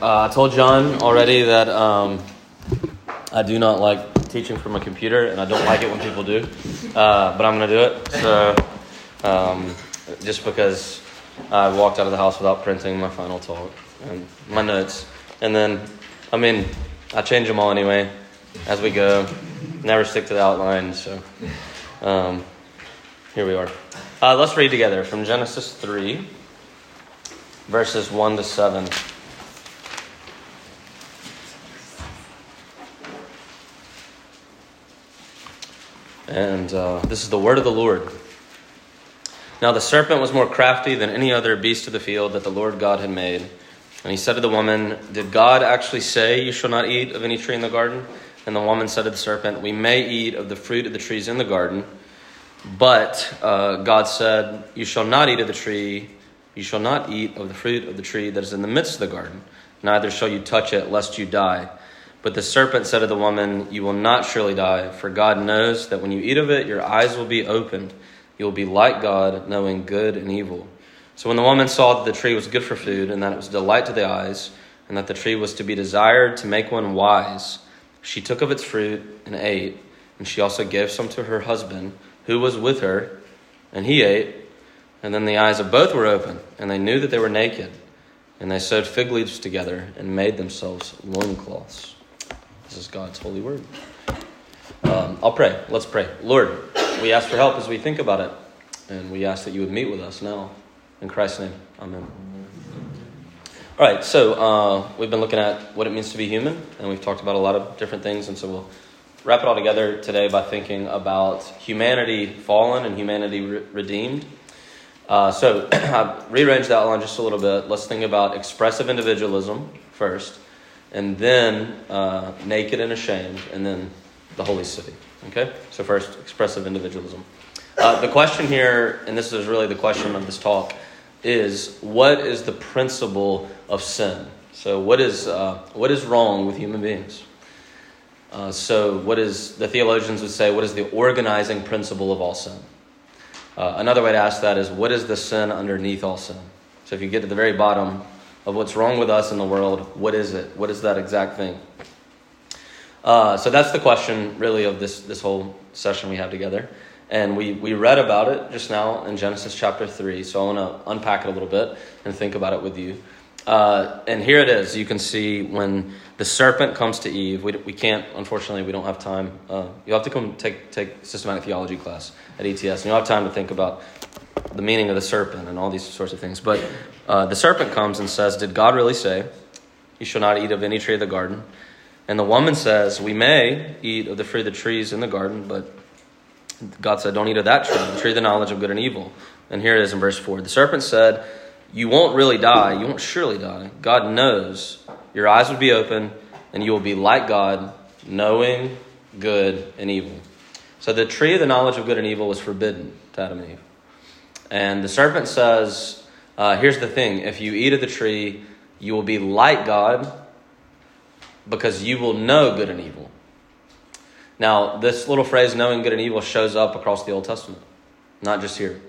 Uh, I told John already that um, I do not like teaching from a computer, and I don't like it when people do. Uh, but I'm going to do it. So, um, just because I walked out of the house without printing my final talk and my notes, and then, I mean, I change them all anyway as we go. Never stick to the outline. So, um, here we are. Uh, let's read together from Genesis three, verses one to seven. And uh, this is the word of the Lord. Now the serpent was more crafty than any other beast of the field that the Lord God had made. And he said to the woman, Did God actually say, You shall not eat of any tree in the garden? And the woman said to the serpent, We may eat of the fruit of the trees in the garden. But uh, God said, You shall not eat of the tree, you shall not eat of the fruit of the tree that is in the midst of the garden, neither shall you touch it, lest you die. But the serpent said to the woman, You will not surely die, for God knows that when you eat of it, your eyes will be opened. You will be like God, knowing good and evil. So when the woman saw that the tree was good for food, and that it was a delight to the eyes, and that the tree was to be desired to make one wise, she took of its fruit and ate, and she also gave some to her husband, who was with her, and he ate. And then the eyes of both were open, and they knew that they were naked. And they sewed fig leaves together and made themselves loincloths. This is God's holy word. Um, I'll pray. Let's pray. Lord, we ask for help as we think about it, and we ask that you would meet with us now. In Christ's name, amen. All right, so uh, we've been looking at what it means to be human, and we've talked about a lot of different things, and so we'll wrap it all together today by thinking about humanity fallen and humanity re- redeemed. Uh, so I've rearranged the outline just a little bit. Let's think about expressive individualism first and then uh, naked and ashamed, and then the holy city. Okay? So, first, expressive individualism. Uh, the question here, and this is really the question of this talk, is what is the principle of sin? So, what is, uh, what is wrong with human beings? Uh, so, what is, the theologians would say, what is the organizing principle of all sin? Uh, another way to ask that is, what is the sin underneath all sin? So, if you get to the very bottom, of what's wrong with us in the world. What is it? What is that exact thing? Uh, so that's the question, really, of this, this whole session we have together. And we, we read about it just now in Genesis chapter 3. So I want to unpack it a little bit and think about it with you. Uh, and here it is. You can see when the serpent comes to Eve. We, we can't, unfortunately, we don't have time. Uh, you'll have to come take, take systematic theology class at ETS. And you'll have time to think about the meaning of the serpent and all these sorts of things. But uh, the serpent comes and says, Did God really say, You shall not eat of any tree of the garden? And the woman says, We may eat of the fruit of the trees in the garden, but God said, Don't eat of that tree, the tree of the knowledge of good and evil. And here it is in verse 4. The serpent said, You won't really die. You won't surely die. God knows your eyes will be open, and you will be like God, knowing good and evil. So the tree of the knowledge of good and evil was forbidden to Adam and Eve. And the serpent says, uh, Here's the thing if you eat of the tree, you will be like God because you will know good and evil. Now, this little phrase, knowing good and evil, shows up across the Old Testament, not just here.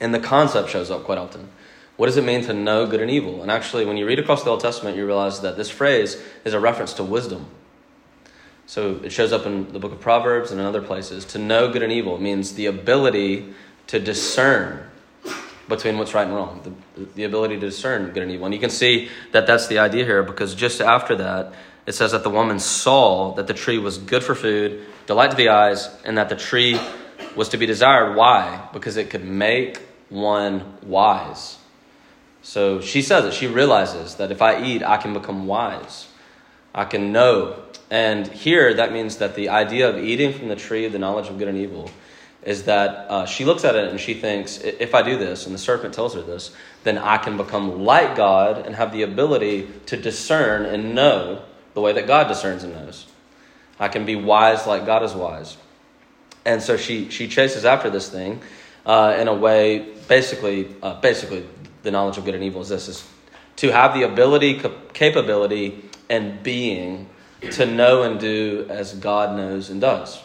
And the concept shows up quite often. What does it mean to know good and evil? And actually, when you read across the Old Testament, you realize that this phrase is a reference to wisdom. So it shows up in the book of Proverbs and in other places. To know good and evil means the ability to discern between what's right and wrong, the, the ability to discern good and evil. And you can see that that's the idea here because just after that, it says that the woman saw that the tree was good for food, delight to the eyes, and that the tree was to be desired. Why? Because it could make one wise. So she says it. She realizes that if I eat, I can become wise. I can know. And here, that means that the idea of eating from the tree of the knowledge of good and evil is that uh, she looks at it and she thinks, if I do this, and the serpent tells her this, then I can become like God and have the ability to discern and know the way that God discerns and knows. I can be wise like God is wise. And so she, she chases after this thing uh, in a way, basically, uh, basically, the knowledge of good and evil is this, is to have the ability, capability, and being to know and do as God knows and does.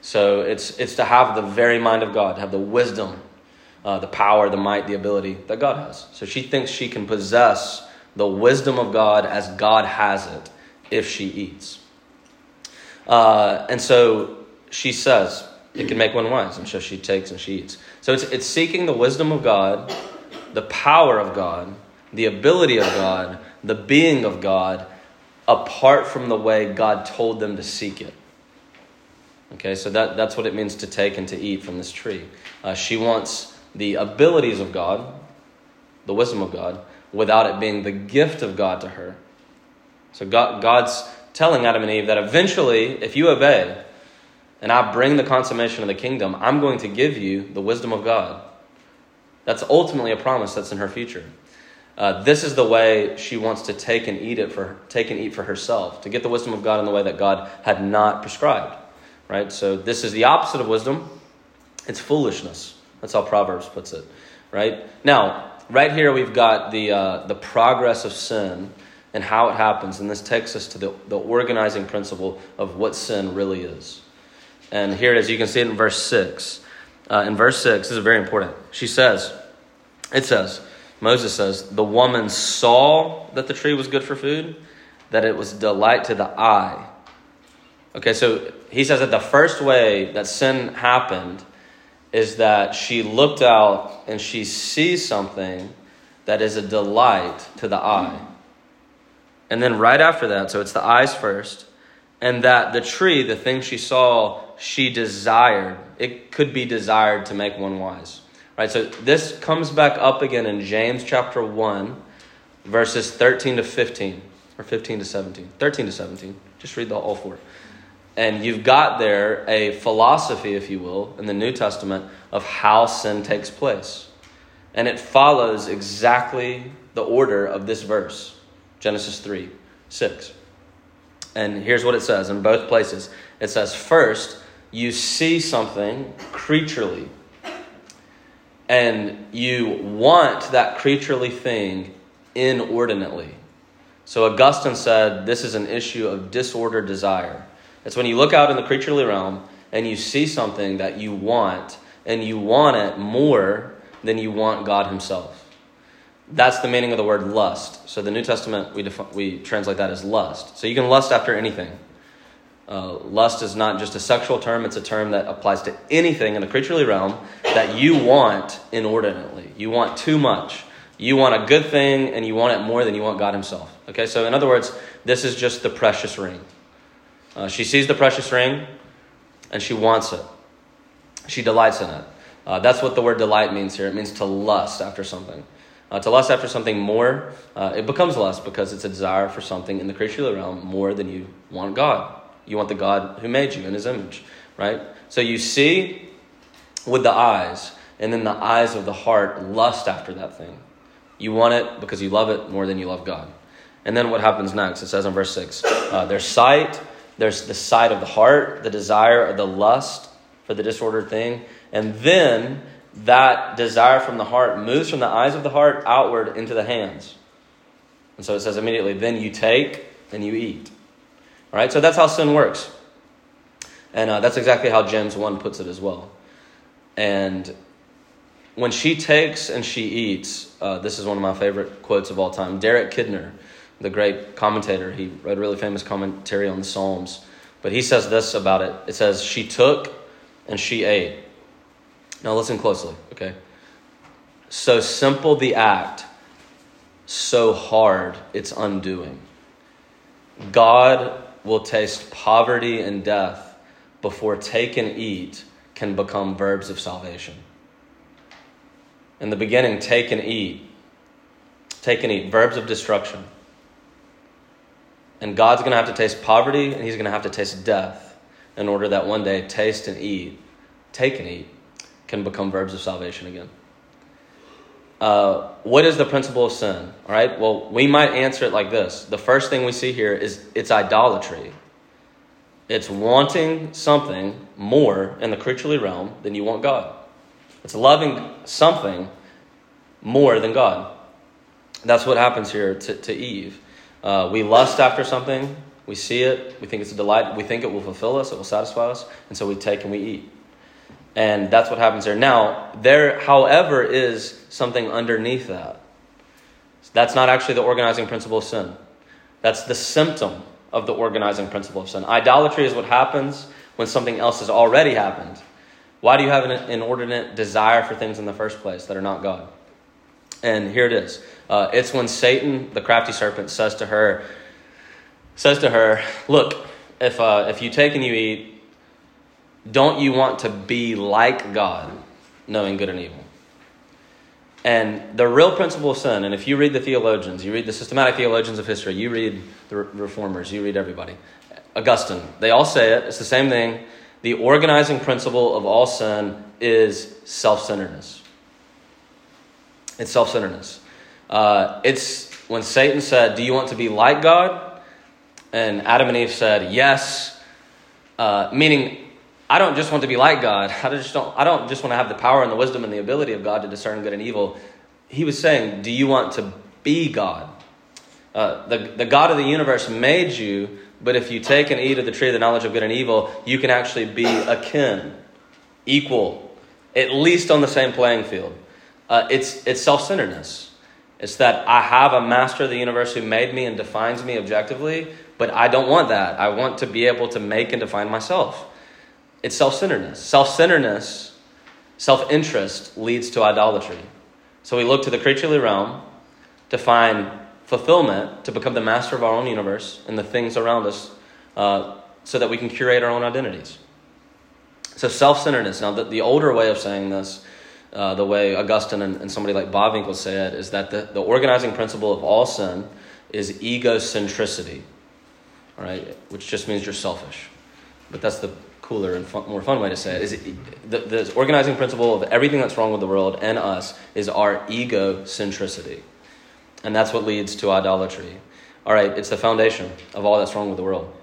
So it's, it's to have the very mind of God, to have the wisdom, uh, the power, the might, the ability that God has. So she thinks she can possess the wisdom of God as God has it if she eats. Uh, and so she says, it can make one wise. And so she takes and she eats. So it's, it's seeking the wisdom of God, the power of God, the ability of God, the being of God, apart from the way God told them to seek it. Okay, so that, that's what it means to take and to eat from this tree. Uh, she wants the abilities of God, the wisdom of God, without it being the gift of God to her. So God, God's telling Adam and Eve that eventually, if you obey, and I bring the consummation of the kingdom, I'm going to give you the wisdom of God. That's ultimately a promise that's in her future. Uh, this is the way she wants to take and eat it for take and eat for herself to get the wisdom of God in the way that God had not prescribed. Right. So this is the opposite of wisdom. It's foolishness. That's how Proverbs puts it. Right. Now, right here we've got the uh, the progress of sin and how it happens, and this takes us to the, the organizing principle of what sin really is. And here it is. You can see it in verse 6. Uh, in verse 6, this is very important. She says, it says, Moses says, the woman saw that the tree was good for food, that it was delight to the eye. Okay, so he says that the first way that sin happened is that she looked out and she sees something that is a delight to the eye. And then right after that, so it's the eyes first, and that the tree, the thing she saw, she desired. It could be desired to make one wise. Right? So this comes back up again in James chapter 1, verses 13 to 15, or 15 to 17. 13 to 17. Just read the all four. And you've got there a philosophy, if you will, in the New Testament of how sin takes place. And it follows exactly the order of this verse Genesis 3 6. And here's what it says in both places it says, first, you see something creaturely, and you want that creaturely thing inordinately. So Augustine said this is an issue of disordered desire. It's when you look out in the creaturely realm and you see something that you want, and you want it more than you want God Himself. That's the meaning of the word lust. So the New Testament, we, we translate that as lust. So you can lust after anything. Uh, lust is not just a sexual term, it's a term that applies to anything in the creaturely realm that you want inordinately. You want too much. You want a good thing and you want it more than you want God Himself. Okay, so in other words, this is just the precious ring. Uh, she sees the precious ring and she wants it, she delights in it. Uh, that's what the word delight means here. It means to lust after something. Uh, to lust after something more, uh, it becomes lust because it's a desire for something in the creaturely realm more than you want God. You want the God who made you in his image, right? So you see with the eyes, and then the eyes of the heart lust after that thing. You want it because you love it more than you love God. And then what happens next? It says in verse 6 uh, there's sight, there's the sight of the heart, the desire or the lust for the disordered thing. And then that desire from the heart moves from the eyes of the heart outward into the hands. And so it says immediately, then you take and you eat. All right, so that's how sin works. And uh, that's exactly how James 1 puts it as well. And when she takes and she eats, uh, this is one of my favorite quotes of all time. Derek Kidner, the great commentator, he wrote a really famous commentary on the Psalms. But he says this about it it says, She took and she ate. Now listen closely, okay? So simple the act, so hard its undoing. God will taste poverty and death before take and eat can become verbs of salvation. In the beginning, take and eat. Take and eat, verbs of destruction. And God's going to have to taste poverty and he's going to have to taste death in order that one day taste and eat, take and eat, can become verbs of salvation again. Uh, what is the principle of sin? All right, well, we might answer it like this. The first thing we see here is it's idolatry. It's wanting something more in the creaturely realm than you want God. It's loving something more than God. That's what happens here to, to Eve. Uh, we lust after something, we see it, we think it's a delight, we think it will fulfill us, it will satisfy us, and so we take and we eat. And that's what happens there. Now, there, however, is something underneath that. That's not actually the organizing principle of sin. That's the symptom of the organizing principle of sin. Idolatry is what happens when something else has already happened. Why do you have an inordinate desire for things in the first place that are not God? And here it is. Uh, it's when Satan, the crafty serpent, says to her, says to her, "Look, if uh, if you take and you eat, don't you want to be like God, knowing good and evil?" And the real principle of sin, and if you read the theologians, you read the systematic theologians of history, you read the reformers, you read everybody, Augustine, they all say it. It's the same thing. The organizing principle of all sin is self centeredness. It's self centeredness. Uh, it's when Satan said, Do you want to be like God? And Adam and Eve said, Yes. Uh, meaning, I don't just want to be like God. I just don't, I don't just want to have the power and the wisdom and the ability of God to discern good and evil. He was saying, Do you want to be God? Uh, the, the God of the universe made you, but if you take and eat of the tree of the knowledge of good and evil, you can actually be akin, equal, at least on the same playing field. Uh, it's it's self centeredness. It's that I have a master of the universe who made me and defines me objectively, but I don't want that. I want to be able to make and define myself. It's self centeredness. Self centeredness, self interest leads to idolatry. So we look to the creaturely realm to find fulfillment, to become the master of our own universe and the things around us, uh, so that we can curate our own identities. So self centeredness. Now, the, the older way of saying this uh, the way Augustine and, and, somebody like Bavinck say it, is that the, the organizing principle of all sin is egocentricity, all right, which just means you're selfish. But that's the cooler and fun, more fun way to say it. Is it, the, the organizing principle of everything that's wrong with the world and us is our egocentricity. And that's what leads to idolatry. All right, it's the foundation of all that's wrong with the world.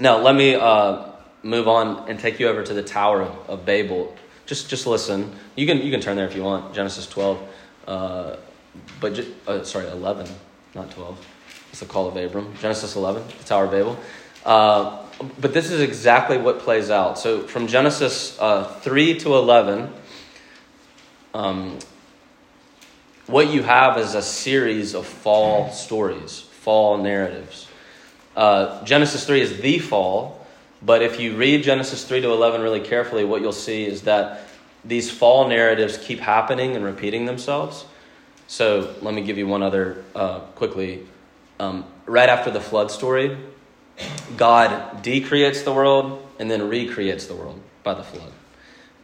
Now, let me uh, move on and take you over to the Tower of Babel just just listen. You can you can turn there if you want. Genesis twelve, uh, but ju- uh, sorry, eleven, not twelve. It's the call of Abram. Genesis eleven, the Tower of Babel. Uh, but this is exactly what plays out. So from Genesis uh, three to eleven. Um, what you have is a series of fall stories, fall narratives. Uh, Genesis 3 is the fall, but if you read Genesis 3 to 11 really carefully, what you'll see is that these fall narratives keep happening and repeating themselves. So let me give you one other uh, quickly. Um, right after the flood story, God decreates the world and then recreates the world by the flood.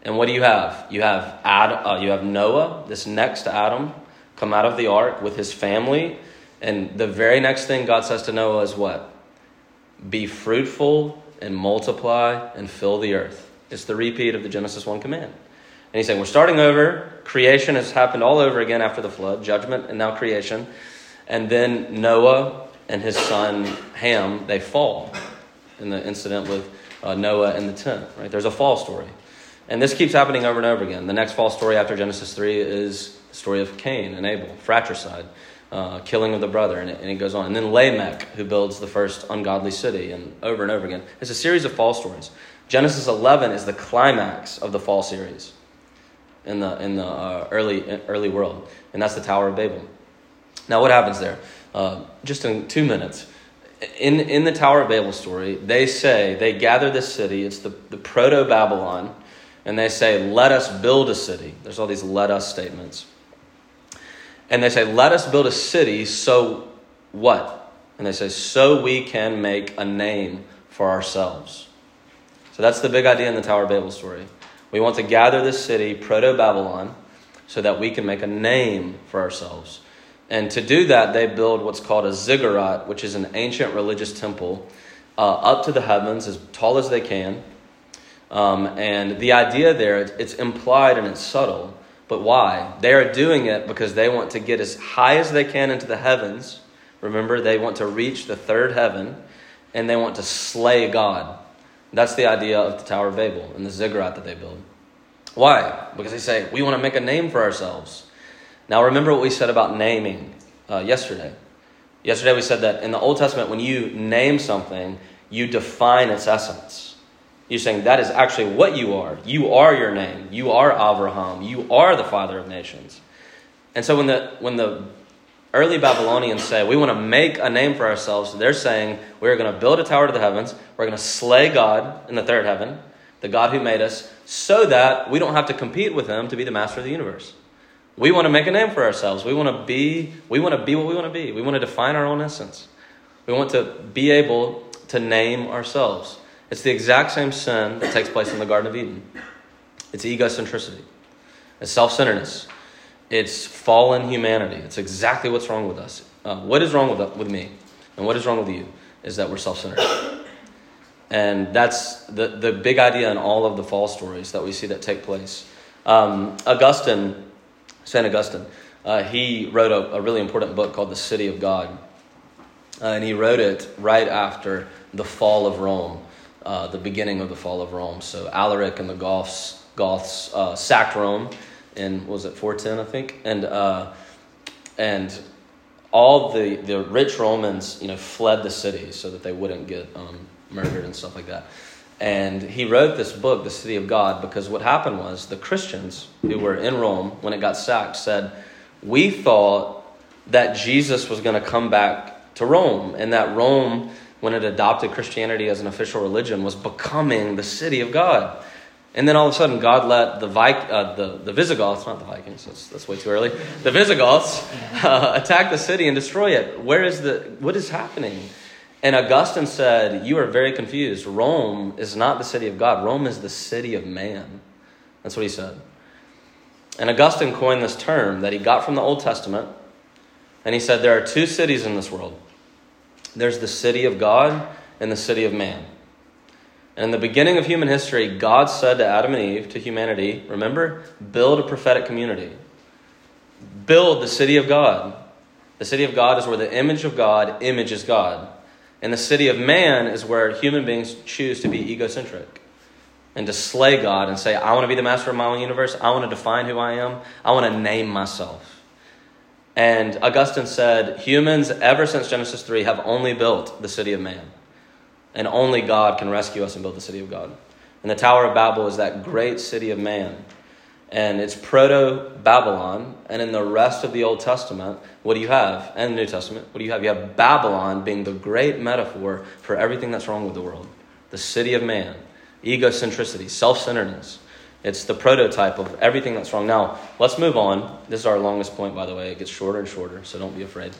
And what do you have? You have Ad, uh, you have Noah, this next Adam, come out of the ark with his family, and the very next thing God says to Noah is what? Be fruitful and multiply and fill the earth. It's the repeat of the Genesis 1 command. And he's saying, We're starting over. Creation has happened all over again after the flood, judgment and now creation. And then Noah and his son Ham, they fall in the incident with uh, Noah and the tent, right? There's a fall story. And this keeps happening over and over again. The next fall story after Genesis 3 is the story of Cain and Abel, fratricide uh, killing of the brother, and it, and it, goes on. And then Lamech, who builds the first ungodly city, and over and over again. It's a series of fall stories. Genesis 11 is the climax of the fall series in the, in the uh, early, early world, and that's the Tower of Babel. Now, what happens there? Uh, just in two minutes. In, in the Tower of Babel story, they say, they gather this city, it's the, the proto Babylon, and they say, Let us build a city. There's all these let us statements. And they say, Let us build a city so what? And they say, So we can make a name for ourselves. So that's the big idea in the Tower of Babel story. We want to gather this city, Proto Babylon, so that we can make a name for ourselves. And to do that, they build what's called a ziggurat, which is an ancient religious temple uh, up to the heavens, as tall as they can. Um, and the idea there, it's implied and it's subtle but why? They are doing it because they want to get as high as they can into the heavens. Remember, they want to reach the third heaven and they want to slay God. That's the idea of the Tower of Babel and the ziggurat that they build. Why? Because they say, we want to make a name for ourselves. Now, remember what we said about naming uh, yesterday. Yesterday, we said that in the Old Testament, when you name something, you define its essence. You're saying that is actually what you are. You are your name. You are Abraham. You are the father of nations. And so when the when the early Babylonians say, we want to make a name for ourselves. They're saying, we're going to build a tower to the heavens. We're going to slay God in the third heaven, the God who made us, so that we don't have to compete with him to be the master of the universe. We want to make a name for ourselves. We want to be, we want to be what we want to be. We want to define our own essence. We want to be able to name ourselves. It's the exact same sin that takes place in the Garden of Eden. It's egocentricity. It's self-centeredness. It's fallen humanity. It's exactly what's wrong with us. Uh, what is wrong with, with me and what is wrong with you is that we're self-centered. And that's the, the big idea in all of the fall stories that we see that take place. Um, Augustine St. Augustine. Uh, he wrote a, a, really important book called The City of God. Uh, and he wrote it right after the fall of Rome, uh, the beginning of the fall of Rome. So Alaric and the Goths, Goths uh, sacked Rome in, was it 410, I think? And, uh, and all the, the rich Romans, you know, fled the city so that they wouldn't get um, murdered and stuff like that. And he wrote this book, The City of God, because what happened was the Christians who were in Rome when it got sacked said, We thought that Jesus was going to come back to Rome, and that Rome, when it adopted Christianity as an official religion, was becoming the city of God. And then all of a sudden, God let the, Vic, uh, the, the Visigoths, not the Vikings, that's, that's way too early, the Visigoths uh, attack the city and destroy it. Where is the, what is happening? And Augustine said, You are very confused. Rome is not the city of God, Rome is the city of man. That's what he said. And Augustine coined this term that he got from the Old Testament. And he said, There are two cities in this world there's the city of God and the city of man. And in the beginning of human history, God said to Adam and Eve, to humanity, remember, build a prophetic community. Build the city of God. The city of God is where the image of God images God. And the city of man is where human beings choose to be egocentric and to slay God and say, I want to be the master of my own universe. I want to define who I am. I want to name myself. And Augustine said, humans, ever since Genesis 3, have only built the city of man. And only God can rescue us and build the city of God. And the Tower of Babel is that great city of man and it's proto Babylon. And in the rest of the Old Testament, what do you have? And the New Testament, what do you have? You have Babylon being the great metaphor for everything that's wrong with the world the city of man, egocentricity, self centeredness. It's the prototype of everything that's wrong. Now, let's move on. This is our longest point, by the way. It gets shorter and shorter, so don't be afraid.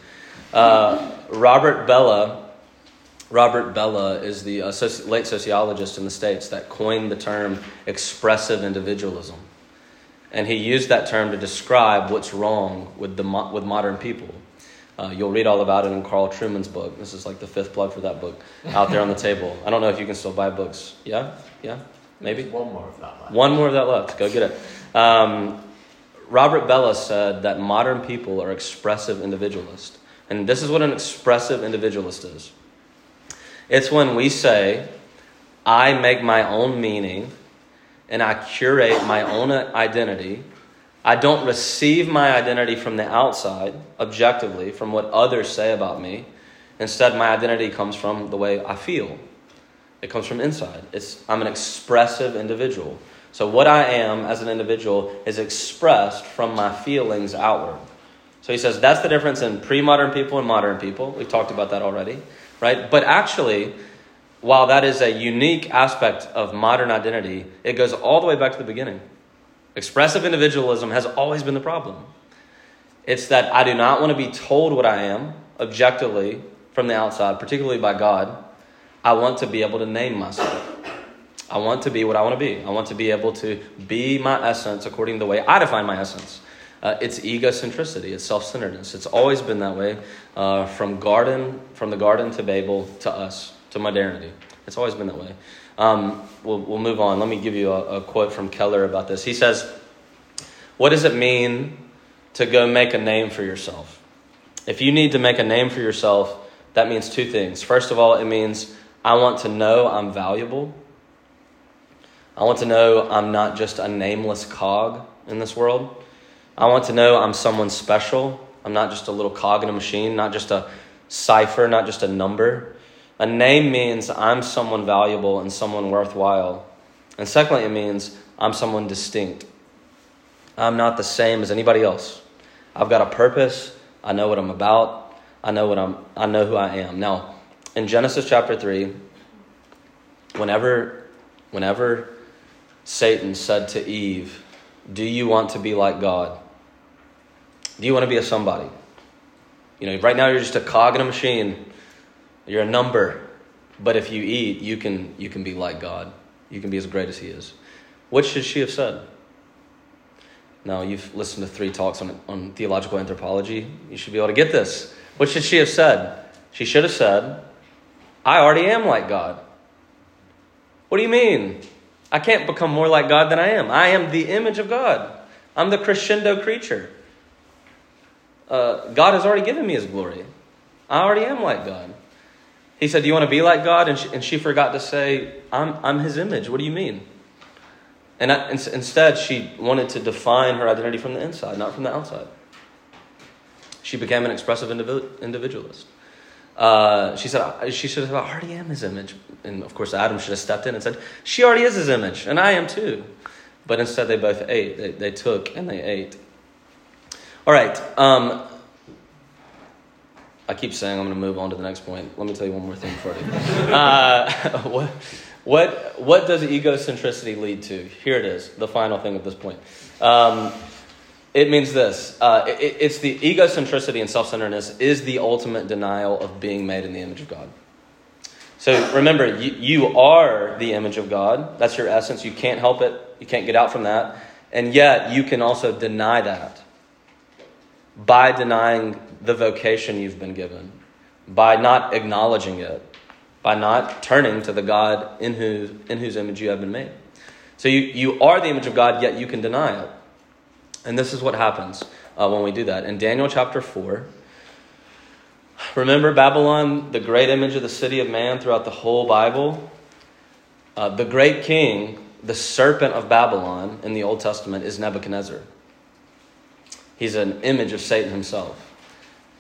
Uh, Robert Bellah. Robert Bellah is the uh, soci- late sociologist in the States that coined the term expressive individualism. And he used that term to describe what's wrong with, the, with modern people. Uh, you'll read all about it in Carl Trueman's book. This is like the fifth plug for that book out there on the table. I don't know if you can still buy books. Yeah? Yeah? Maybe? There's one more of that left. One more of that left. Go get it. Um, Robert Bellah said that modern people are expressive individualists. And this is what an expressive individualist is it's when we say, I make my own meaning and I curate my own identity. I don't receive my identity from the outside, objectively, from what others say about me. Instead, my identity comes from the way I feel. It comes from inside. It's, I'm an expressive individual. So, what I am as an individual is expressed from my feelings outward. So, he says that's the difference in pre modern people and modern people. We've talked about that already, right? But actually, while that is a unique aspect of modern identity, it goes all the way back to the beginning. Expressive individualism has always been the problem. It's that I do not want to be told what I am objectively from the outside, particularly by God. I want to be able to name myself. I want to be what I want to be. I want to be able to be my essence according to the way I define my essence. Uh, it's egocentricity. It's self-centeredness. It's always been that way uh, from garden, from the garden to Babel to us to modernity. It's always been that way. Um, we'll, we'll move on. Let me give you a, a quote from Keller about this. He says, What does it mean to go make a name for yourself? If you need to make a name for yourself, that means two things. First of all, it means I want to know I'm valuable. I want to know I'm not just a nameless cog in this world. I want to know I'm someone special. I'm not just a little cog in a machine, not just a cipher, not just a number. A name means I'm someone valuable and someone worthwhile. And secondly, it means I'm someone distinct. I'm not the same as anybody else. I've got a purpose, I know what I'm about. I know what I'm. I know who I am. Now, in Genesis chapter three, whenever, whenever Satan said to Eve, "Do you want to be like God? Do you want to be a somebody?" You know, right now you're just a cog in a machine. You're a number. But if you eat, you can you can be like God. You can be as great as He is. What should she have said? Now, you've listened to three talks on, on theological anthropology. You should be able to get this. What should she have said? She should have said, I already am like God. What do you mean? I can't become more like God than I am. I am the image of God. I'm the crescendo creature. Uh, God has already given me his glory. I already am like God. He said, Do you want to be like God? And she, and she forgot to say, I'm, I'm his image. What do you mean? And I, instead, she wanted to define her identity from the inside, not from the outside. She became an expressive individualist. Uh, she said, she should have said, I already am his image. And of course, Adam should have stepped in and said, She already is his image, and I am too. But instead, they both ate. They, they took and they ate. All right. Um, I keep saying I'm going to move on to the next point. Let me tell you one more thing before I do. Uh, what, what, what does egocentricity lead to? Here it is, the final thing at this point. Um, it means this uh, it, it's the egocentricity and self centeredness is the ultimate denial of being made in the image of God. So remember, you, you are the image of God. That's your essence. You can't help it, you can't get out from that. And yet, you can also deny that by denying the vocation you've been given, by not acknowledging it, by not turning to the God in whose, in whose image you have been made. So you, you are the image of God, yet you can deny it. And this is what happens uh, when we do that. In Daniel chapter 4, remember Babylon, the great image of the city of man throughout the whole Bible? Uh, the great king, the serpent of Babylon in the Old Testament, is Nebuchadnezzar. He's an image of Satan himself.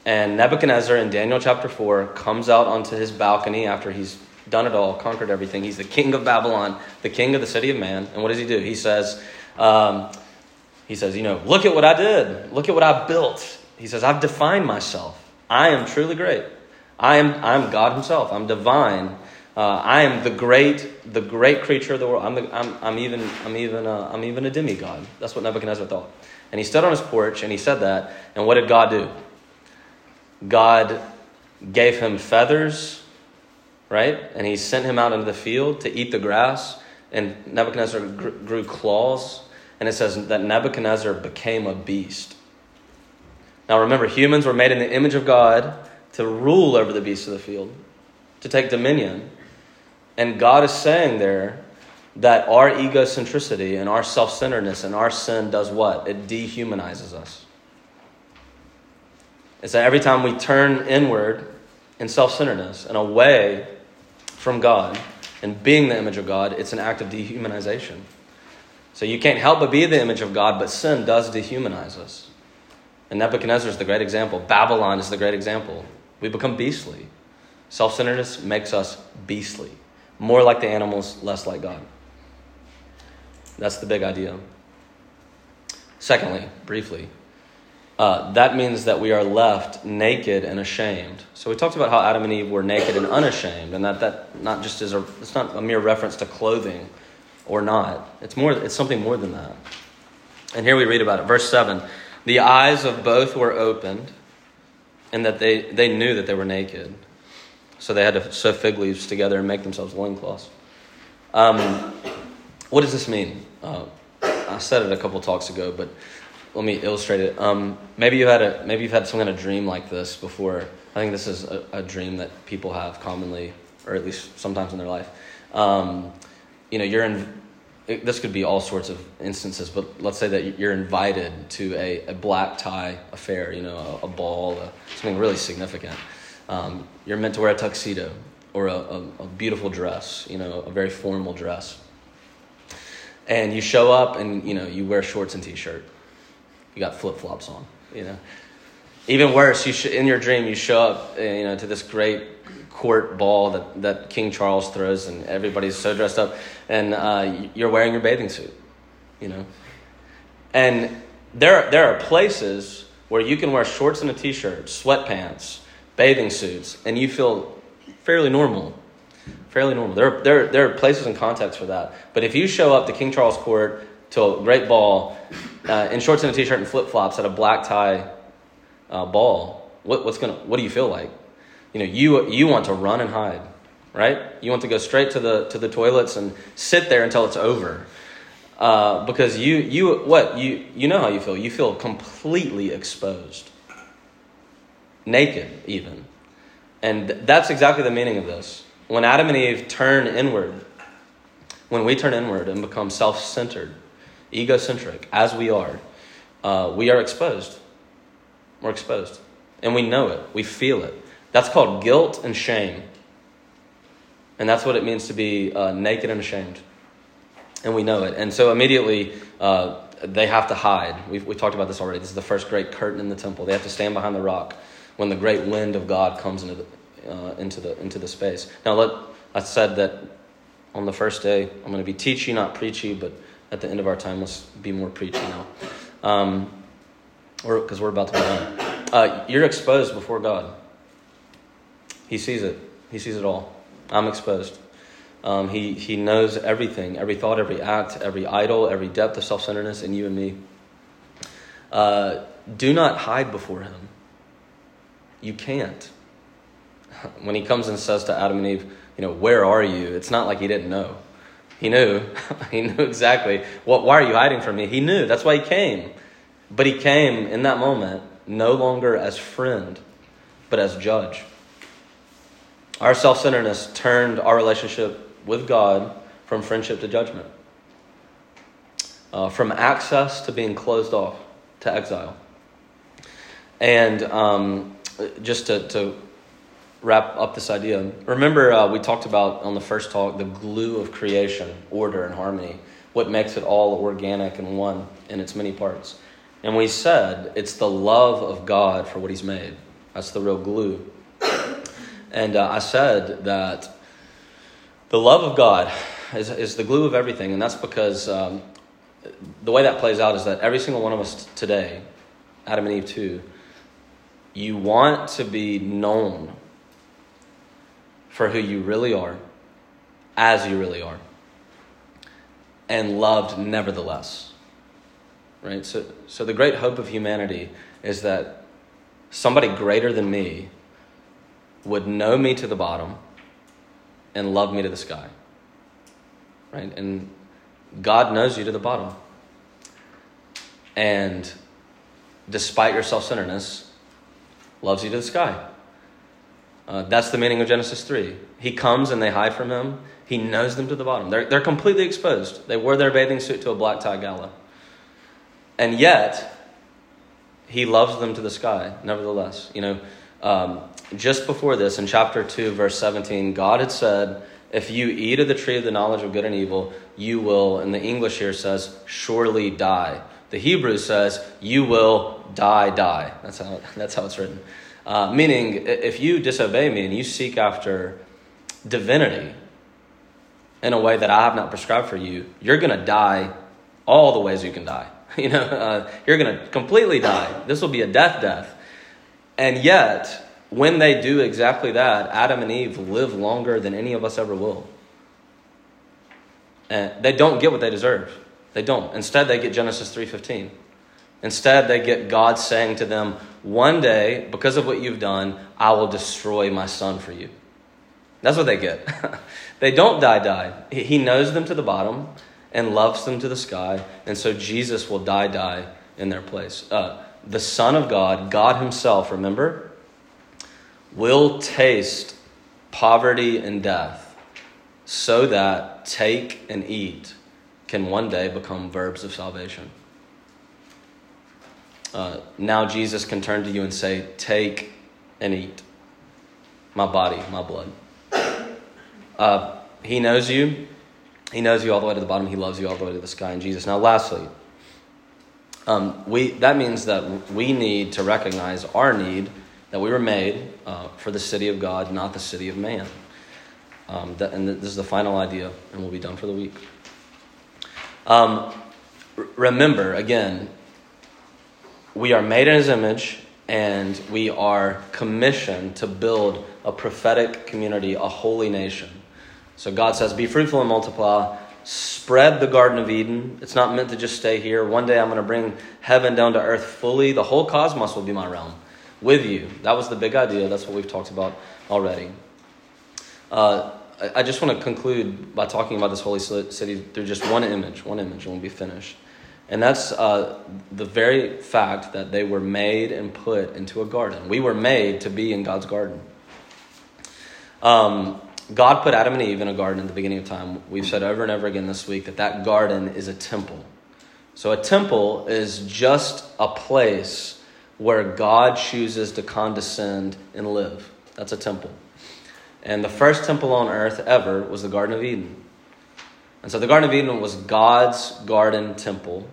And Nebuchadnezzar in Daniel chapter 4 comes out onto his balcony after he's done it all, conquered everything. He's the king of Babylon, the king of the city of man. And what does he do? He says, um, he says, you know, look at what I did. Look at what I built. He says, I've defined myself. I am truly great. I am, I'm God himself. I'm divine. Uh, I am the great, the great creature of the world. I'm, the, I'm, I'm even, I'm even, a, I'm even a demigod. That's what Nebuchadnezzar thought. And he stood on his porch and he said that. And what did God do? God gave him feathers, right? And he sent him out into the field to eat the grass. And Nebuchadnezzar grew claws. And it says that Nebuchadnezzar became a beast. Now remember, humans were made in the image of God to rule over the beasts of the field, to take dominion. And God is saying there that our egocentricity and our self centeredness and our sin does what? It dehumanizes us. It's that every time we turn inward in self centeredness and away from God and being the image of God, it's an act of dehumanization. So you can't help but be the image of God, but sin does dehumanize us. And Nebuchadnezzar is the great example. Babylon is the great example. We become beastly. Self centeredness makes us beastly. More like the animals, less like God. That's the big idea. Secondly, briefly, uh, that means that we are left naked and ashamed. So we talked about how Adam and Eve were naked and unashamed, and that that not just is a it's not a mere reference to clothing or not. It's more it's something more than that. And here we read about it, verse seven. The eyes of both were opened, and that they, they knew that they were naked. So they had to sew fig leaves together and make themselves loincloths. Um, what does this mean? Uh, I said it a couple talks ago, but let me illustrate it. Um, maybe you had a maybe you've had some kind of dream like this before. I think this is a, a dream that people have commonly, or at least sometimes in their life. Um, you know, you're in. This could be all sorts of instances, but let's say that you're invited to a, a black tie affair. You know, a, a ball, a, something really significant. Um, you're meant to wear a tuxedo or a, a beautiful dress. You know, a very formal dress and you show up and you know you wear shorts and t-shirt you got flip-flops on you know even worse you sh- in your dream you show up you know to this great court ball that, that king charles throws and everybody's so dressed up and uh, you're wearing your bathing suit you know and there, there are places where you can wear shorts and a t shirt, sweatpants, bathing suits, and you feel fairly normal. Fairly normal. There, there, there are places and contexts for that. But if you show up to King Charles Court to a great ball uh, in shorts and a t shirt and flip flops at a black tie uh, ball, what, what's gonna, what do you feel like? You know, you, you want to run and hide, right? You want to go straight to the, to the toilets and sit there until it's over. Uh, because you, you, what? You, you know how you feel. You feel completely exposed, naked, even. And that's exactly the meaning of this. When Adam and Eve turn inward, when we turn inward and become self centered, egocentric, as we are, uh, we are exposed. We're exposed. And we know it, we feel it. That's called guilt and shame. And that's what it means to be uh, naked and ashamed and we know it. And so immediately uh, they have to hide. We've, we talked about this already. This is the first great curtain in the temple. They have to stand behind the rock when the great wind of God comes into the, uh, into the, into the space. Now, let, I said that on the first day, I'm going to be teachy, not preachy, but at the end of our time, let's be more preachy now. Um, because we're about to be done. Uh, you're exposed before God. He sees it. He sees it all. I'm exposed. Um, he, he knows everything, every thought, every act, every idol, every depth of self centeredness in you and me. Uh, do not hide before him. You can't. When he comes and says to Adam and Eve, you know, where are you? It's not like he didn't know. He knew. he knew exactly. What, why are you hiding from me? He knew. That's why he came. But he came in that moment no longer as friend, but as judge. Our self centeredness turned our relationship with God from friendship to judgment, uh, from access to being closed off to exile. And um, just to, to, wrap up this idea, remember uh, we talked about on the first talk the glue of creation, order and harmony, what makes it all organic and one in its many parts. And we said it's the love of God for what He's made. That's the real glue. And uh, I said that the love of God is, is the glue of everything, and that's because um, the way that plays out is that every single one of us today, Adam and Eve too, you want to be known for who you really are, as you really are, and loved nevertheless. Right? So, so the great hope of humanity is that somebody greater than me would know me to the bottom and love me to the sky. Right? And God knows you to the bottom. And despite your self centeredness, loves you to the sky. Uh, that's the meaning of Genesis 3. He comes and they hide from him. He knows them to the bottom. They're, they're completely exposed. They wore their bathing suit to a black tie gala. And yet, he loves them to the sky, nevertheless. You know, um, just before this, in chapter 2, verse 17, God had said, If you eat of the tree of the knowledge of good and evil, you will, and the English here says, surely die. The Hebrew says, You will die, die. That's how, that's how it's written. Uh, meaning, if you disobey me and you seek after divinity in a way that I have not prescribed for you, you're going to die all the ways you can die. You know, uh, you're going to completely die. This will be a death death. And yet, when they do exactly that, Adam and Eve live longer than any of us ever will. And they don't get what they deserve. They don't. Instead, they get Genesis 3:15. Instead, they get God saying to them, "One day, because of what you've done, I will destroy my son for you." That's what they get. they don't die die. He knows them to the bottom and loves them to the sky, and so Jesus will die die in their place. Uh, the Son of God, God Himself, remember, will taste poverty and death so that take and eat can one day become verbs of salvation. Uh, now Jesus can turn to you and say, Take and eat my body, my blood. Uh, he knows you. He knows you all the way to the bottom. He loves you all the way to the sky in Jesus. Now, lastly, um, we, that means that we need to recognize our need that we were made uh, for the city of God, not the city of man. Um, that, and this is the final idea, and we'll be done for the week. Um, remember, again, we are made in his image and we are commissioned to build a prophetic community, a holy nation. So God says, Be fruitful and multiply, spread the Garden of Eden. It's not meant to just stay here. One day I'm going to bring heaven down to earth fully. The whole cosmos will be my realm with you. That was the big idea. That's what we've talked about already. Uh, I just want to conclude by talking about this holy city through just one image, one image, and we'll be finished. And that's uh, the very fact that they were made and put into a garden. We were made to be in God's garden. Um, God put Adam and Eve in a garden at the beginning of time. We've said over and over again this week that that garden is a temple. So a temple is just a place where God chooses to condescend and live. That's a temple. And the first temple on earth ever was the Garden of Eden. And so the Garden of Eden was God's garden temple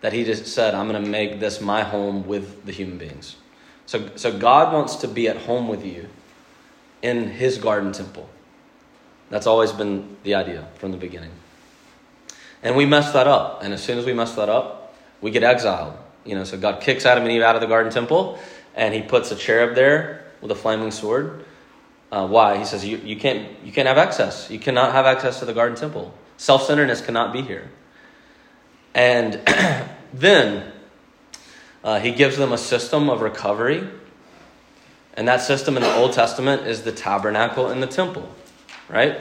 that he just said, I'm going to make this my home with the human beings. So, so God wants to be at home with you in his garden temple. That's always been the idea from the beginning. And we messed that up. And as soon as we mess that up, we get exiled. You know, so God kicks Adam and Eve out of the garden temple, and he puts a cherub there with a flaming sword. Uh, why? He says you, you, can't, you can't have access. You cannot have access to the garden temple. Self centeredness cannot be here. And then uh, he gives them a system of recovery. And that system in the Old Testament is the tabernacle and the temple, right?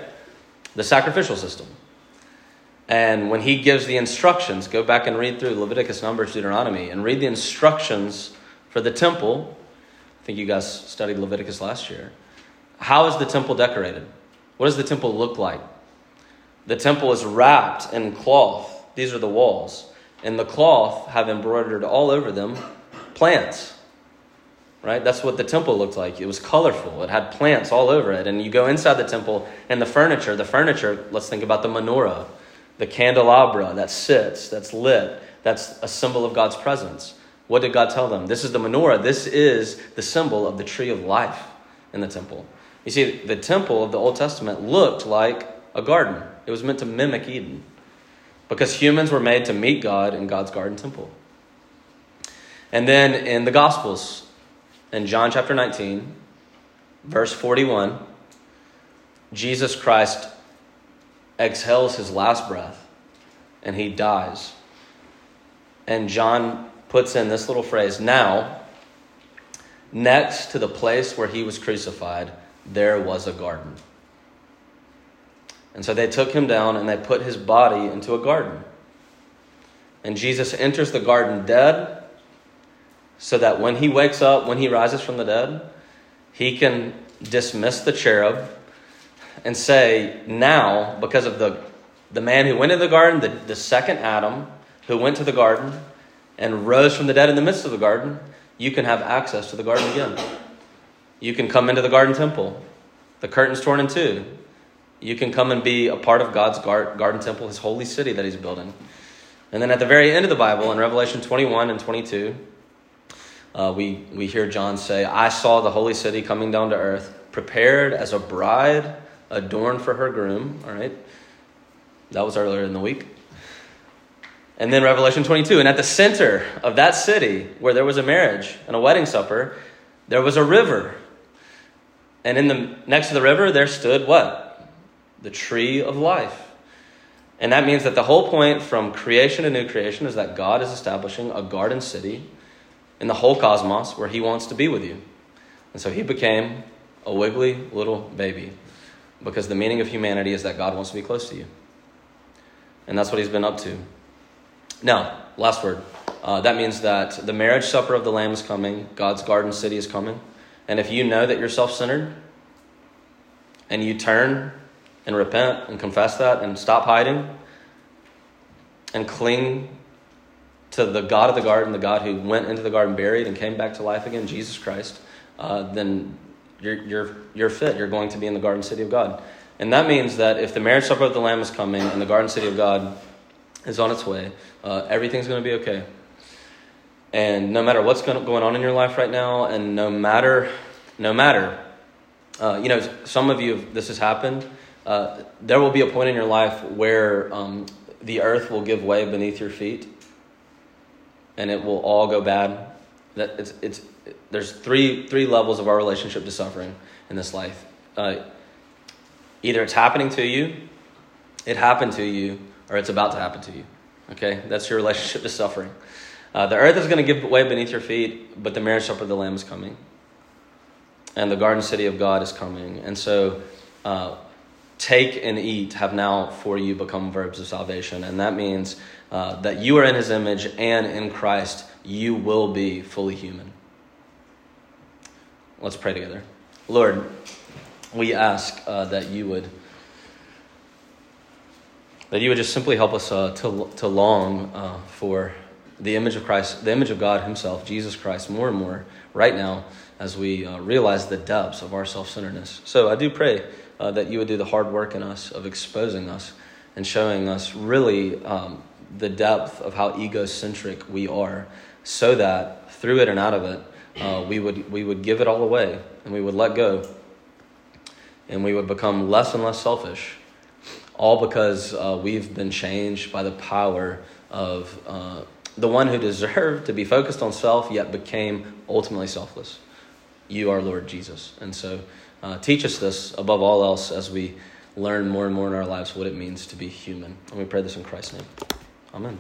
The sacrificial system. And when he gives the instructions, go back and read through Leviticus, Numbers, Deuteronomy, and read the instructions for the temple. I think you guys studied Leviticus last year. How is the temple decorated? What does the temple look like? The temple is wrapped in cloth. These are the walls. And the cloth have embroidered all over them plants. Right? That's what the temple looked like. It was colorful. It had plants all over it. And you go inside the temple and the furniture, the furniture, let's think about the menorah, the candelabra that sits, that's lit, that's a symbol of God's presence. What did God tell them? This is the menorah. This is the symbol of the tree of life in the temple. You see, the temple of the Old Testament looked like a garden, it was meant to mimic Eden because humans were made to meet God in God's garden temple. And then in the Gospels, in John chapter 19, verse 41, Jesus Christ exhales his last breath and he dies. And John puts in this little phrase now, next to the place where he was crucified, there was a garden. And so they took him down and they put his body into a garden. And Jesus enters the garden dead so that when he wakes up, when he rises from the dead, he can dismiss the cherub and say, now, because of the, the man who went into the garden, the, the second Adam who went to the garden and rose from the dead in the midst of the garden, you can have access to the garden again. You can come into the garden temple. The curtain's torn in two. You can come and be a part of God's garden temple, his holy city that he's building. And then at the very end of the Bible, in Revelation 21 and 22, uh, we, we hear John say, I saw the holy city coming down to earth, prepared as a bride adorned for her groom. All right. That was earlier in the week. And then Revelation 22. And at the center of that city, where there was a marriage and a wedding supper, there was a river and in the next to the river, there stood what? The tree of life. And that means that the whole point from creation to new creation is that God is establishing a garden city in the whole cosmos where he wants to be with you. And so he became a wiggly little baby because the meaning of humanity is that God wants to be close to you. And that's what he's been up to. Now, last word. Uh, that means that the marriage supper of the Lamb is coming, God's garden city is coming. And if you know that you're self centered and you turn and repent and confess that and stop hiding and cling to the God of the garden, the God who went into the garden buried and came back to life again, Jesus Christ, uh, then you're, you're, you're fit. You're going to be in the garden city of God. And that means that if the marriage supper of the Lamb is coming and the garden city of God is on its way, uh, everything's going to be okay. And no matter what's going on in your life right now, and no matter, no matter, uh, you know, some of you, this has happened. Uh, there will be a point in your life where um, the earth will give way beneath your feet. And it will all go bad. That it's it's there's three three levels of our relationship to suffering in this life. Uh, either it's happening to you, it happened to you, or it's about to happen to you. Okay, that's your relationship to suffering. Uh, the earth is going to give way beneath your feet, but the marriage supper of the Lamb is coming, and the garden city of God is coming, and so. Uh, take and eat have now for you become verbs of salvation. And that means uh, that you are in his image and in Christ, you will be fully human. Let's pray together. Lord, we ask uh, that you would. That you would just simply help us uh, to, to long uh, for the image of Christ, the image of God Himself, Jesus Christ, more and more right now as we uh, realize the depths of our self centeredness. So I do pray uh, that you would do the hard work in us of exposing us and showing us really um, the depth of how egocentric we are, so that through it and out of it, uh, we, would, we would give it all away and we would let go and we would become less and less selfish, all because uh, we've been changed by the power of uh, the one who deserved to be focused on self yet became ultimately selfless. You are Lord Jesus. And so, uh, teach us this above all else as we learn more and more in our lives what it means to be human. And we pray this in Christ's name. 아멘.